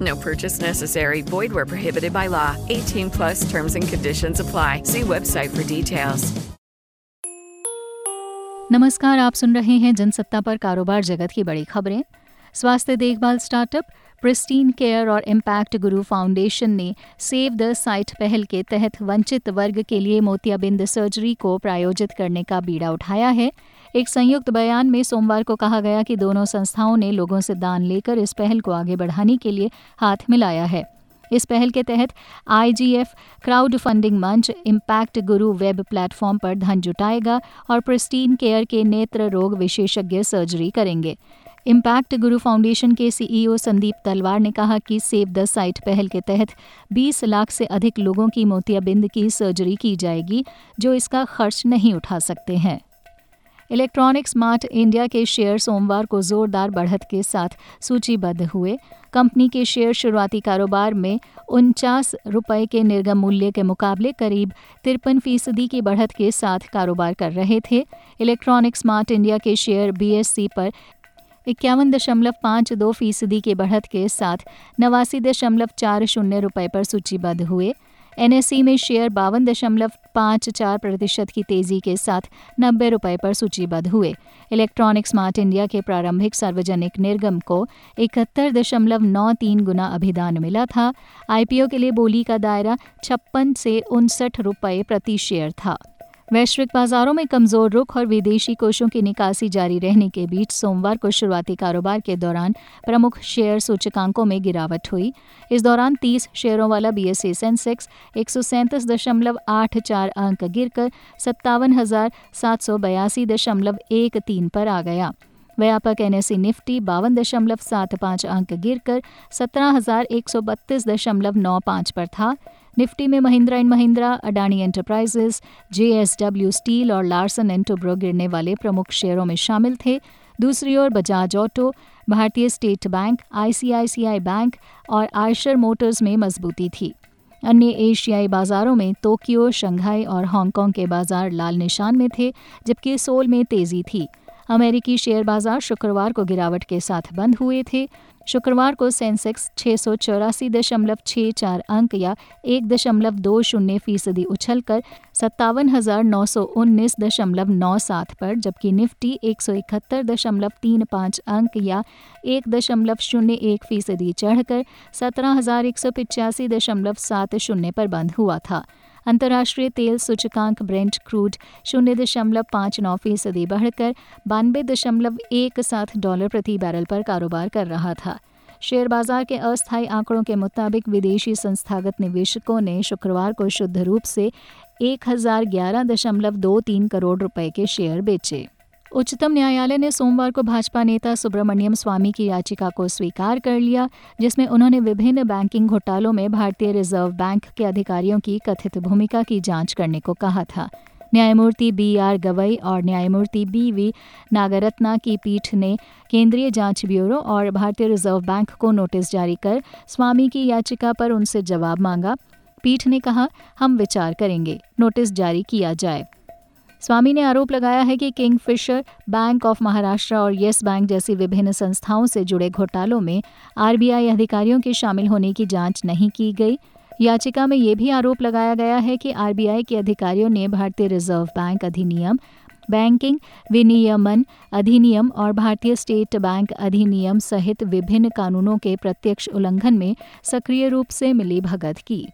No purchase necessary. Void where prohibited by law. 18 plus terms and conditions apply. See website for details. नमस्कार, आप सुन रहे हैं जनसत्ता पर कारोबार जगत की बड़ी खबरें स्वास्थ्य देखभाल स्टार्टअप प्रिस्टीन केयर और इम्पैक्ट गुरु फाउंडेशन ने सेव द साइट पहल के तहत वंचित वर्ग के लिए मोतियाबिंद सर्जरी को प्रायोजित करने का बीड़ा उठाया है एक संयुक्त बयान में सोमवार को कहा गया कि दोनों संस्थाओं ने लोगों से दान लेकर इस पहल को आगे बढ़ाने के लिए हाथ मिलाया है। इस पहल के तहत आईजीएफ क्राउड फंडिंग मंच, इम्पैक्ट गुरु वेब प्लेटफॉर्म पर धन जुटाएगा और प्रिस्टीन केयर के नेत्र रोग विशेषज्ञ सर्जरी करेंगे। इम्पैक्ट गुरु फाउंडेशन के सीईओ संदीप तलवार ने कहा कि सेव द साइट पहल के तहत 20 लाख से अधिक लोगों की मोतियाबिंद की सर्जरी की जाएगी, जो इसका खर्च नहीं उठा सकते हैं। इलेक्ट्रॉनिक स्मार्ट इंडिया के शेयर सोमवार को जोरदार बढ़त के साथ सूचीबद्ध हुए। कंपनी के शेयर शुरुआती कारोबार में उनचास रुपये के निर्गम मूल्य के मुकाबले करीब तिरपन फ़ीसदी की बढ़त के साथ कारोबार कर रहे थे। इलेक्ट्रॉनिक स्मार्ट इंडिया के शेयर बीएससी पर इक्यावन दशमलव पाँच दो फ़ीसदी की बढ़त के साथ नवासी दशमलव चार शून्य रुपये पर सूचीबद्ध हुए। एनएसई में शेयर बावन दशमलव पाँच चार प्रतिशत की तेज़ी के साथ नब्बे रुपये पर सूचीबद्ध हुए। इलेक्ट्रॉनिक स्मार्ट इंडिया के प्रारंभिक सार्वजनिक निर्गम को इकहत्तर दशमलव नौ तीन गुना अभिदान मिला था। आईपीओ के लिए बोली का दायरा छप्पन से उनसठ रुपये प्रति शेयर था। वैश्विक बाजारों में कमज़ोर रुख और विदेशी कोषों की निकासी जारी रहने के बीच सोमवार को शुरुआती कारोबार के दौरान प्रमुख शेयर सूचकांकों में गिरावट हुई। इस दौरान 30 शेयरों वाला बीएसई सेंसेक्स एक अंक गिरकर सत्तावन पर आ गया। व्यापक एनएससी निफ्टी बावन दशमलव सात पाँच अंक गिरकर सत्रह हज़ार एक सौ बत्तीस दशमलव नौ पाँच पर था। निफ्टी में Mahindra and Mahindra, Adani enterprises, JSW steel और लार्सन एंड टोब्रो गिरने वाले प्रमुख शेयरों में शामिल थे। दूसरी ओर बजाज ऑटो, भारतीय स्टेट बैंक, आईसीआईसीआई बैंक और आयशर मोटर्स में मजबूती थी। अन्य एशियाई बाजारों में टोक्यो, शंघाई और हांगकांग के बाज़ार लाल निशान में थे, जबकि सोल में तेज़ी थी। अमेरिकी शेयर बाज़ार शुक्रवार को गिरावट के साथ बंद हुए थे। शुक्रवार को सेंसेक्स छः सौ चौरासी दशमलव छः चार अंक या एक दशमलव दो शून्य फ़ीसदी उछल कर सत्तावन हज़ार नौ सौ उन्नीस दशमलव नौ सात पर, जबकि निफ्टी एक सौ इकहत्तर दशमलव तीन पाँच अंक या एक दशमलव शून्य एक फ़ीसदी चढ़कर सत्रह हज़ार एक सौ पिचासी दशमलव सात शून्य पर बंद हुआ था। अंतर्राष्ट्रीय तेल सूचकांक ब्रेंट क्रूड शून्य दशमलव पाँच नौ फ़ीसदी बढ़कर बानवे दशमलव एक सात डॉलर प्रति बैरल पर कारोबार कर रहा था। शेयर बाज़ार के अस्थायी आंकड़ों के मुताबिक विदेशी संस्थागत निवेशकों ने शुक्रवार को शुद्ध रूप से एक हज़ार ग्यारह दशमलव दो तीन करोड़ रुपए के शेयर बेचे। उच्चतम न्यायालय ने सोमवार को भाजपा नेता सुब्रमण्यम स्वामी की याचिका को स्वीकार कर लिया, जिसमें उन्होंने विभिन्न बैंकिंग घोटालों में भारतीय रिज़र्व बैंक के अधिकारियों की कथित भूमिका की जाँच करने को कहा था। न्यायमूर्ति बी आर गवई और न्यायमूर्ति बी वी नागरत्ना की पीठ ने केंद्रीय जाँच ब्यूरो और भारतीय रिज़र्व बैंक को नोटिस जारी कर स्वामी की याचिका पर उनसे जवाब मांगा। पीठ ने कहा, हम विचार करेंगे, नोटिस जारी किया जाए। स्वामी ने आरोप लगाया है कि Kingfisher bank of Maharashtra और येस बैंक जैसी विभिन्न संस्थाओं से जुड़े घोटालों में आरबीआई अधिकारियों के शामिल होने की जाँच नहीं की गई। याचिका में यह भी आरोप लगाया गया है कि आरबीआई के अधिकारियों ने भारतीय रिज़र्व बैंक अधिनियम, बैंकिंग विनियमन अधिनियम और भारतीय स्टेट बैंक अधिनियम सहित विभिन्न कानूनों के प्रत्यक्ष उल्लंघन में सक्रिय रूप से मिली भगत की।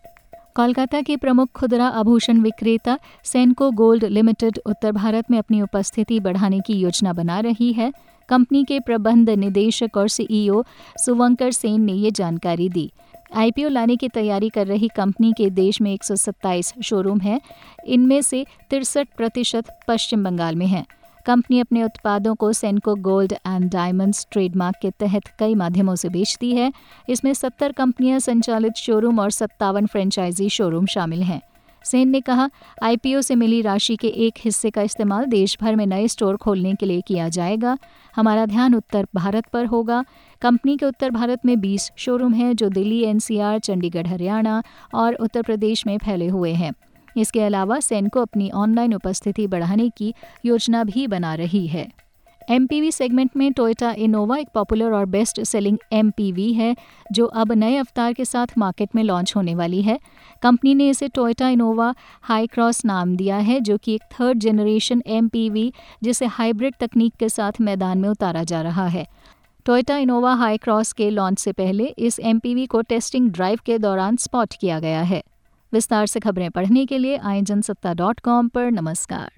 कोलकाता के प्रमुख खुदरा आभूषण विक्रेता सेनको गोल्ड लिमिटेड उत्तर भारत में अपनी उपस्थिति बढ़ाने की योजना बना रही है। कंपनी के प्रबंध निदेशक और सीईओ सुवंकर सेन ने ये जानकारी दी। आईपीओ लाने की तैयारी कर रही कंपनी के देश में 127 शोरूम हैं। इनमें से तिरसठ प्रतिशत पश्चिम बंगाल में हैं। कंपनी अपने उत्पादों को Senco gold and diamonds trademark के तहत कई माध्यमों से बेचती है। इसमें सत्तर कंपनियाँ, संचालित शोरूम और सत्तावन फ्रेंचाइजी शोरूम शामिल हैं। सेन ने कहा आईपीओ से मिली राशि के एक हिस्से का इस्तेमाल देश भर में नए स्टोर खोलने के लिए किया जाएगा। हमारा ध्यान उत्तर भारत पर होगा। कंपनी के उत्तर भारत में 20 शोरूम हैं, जो दिल्ली एनसीआर चंडीगढ़, हरियाणा और उत्तर प्रदेश में फैले हुए हैं। इसके अलावा सेन को अपनी ऑनलाइन उपस्थिति बढ़ाने की योजना भी बना रही है। एमपीवी सेगमेंट में टोयोटा इनोवा एक पॉपुलर और बेस्ट सेलिंग एमपीवी है, जो अब नए अवतार के साथ मार्केट में लॉन्च होने वाली है। कंपनी ने इसे टोयोटा इनोवा हाई क्रॉस नाम दिया है, जो कि एक थर्ड जनरेशन एम जिसे हाइब्रिड तकनीक के साथ मैदान में उतारा जा रहा है। टोयोटा इनोवा हाई क्रॉस के लॉन्च से पहले इस एमपीवी को टेस्टिंग ड्राइव के दौरान स्पॉट किया गया है। विस्तार से खबरें पढ़ने के लिए आई जनसत्ता डॉट कॉम पर नमस्कार।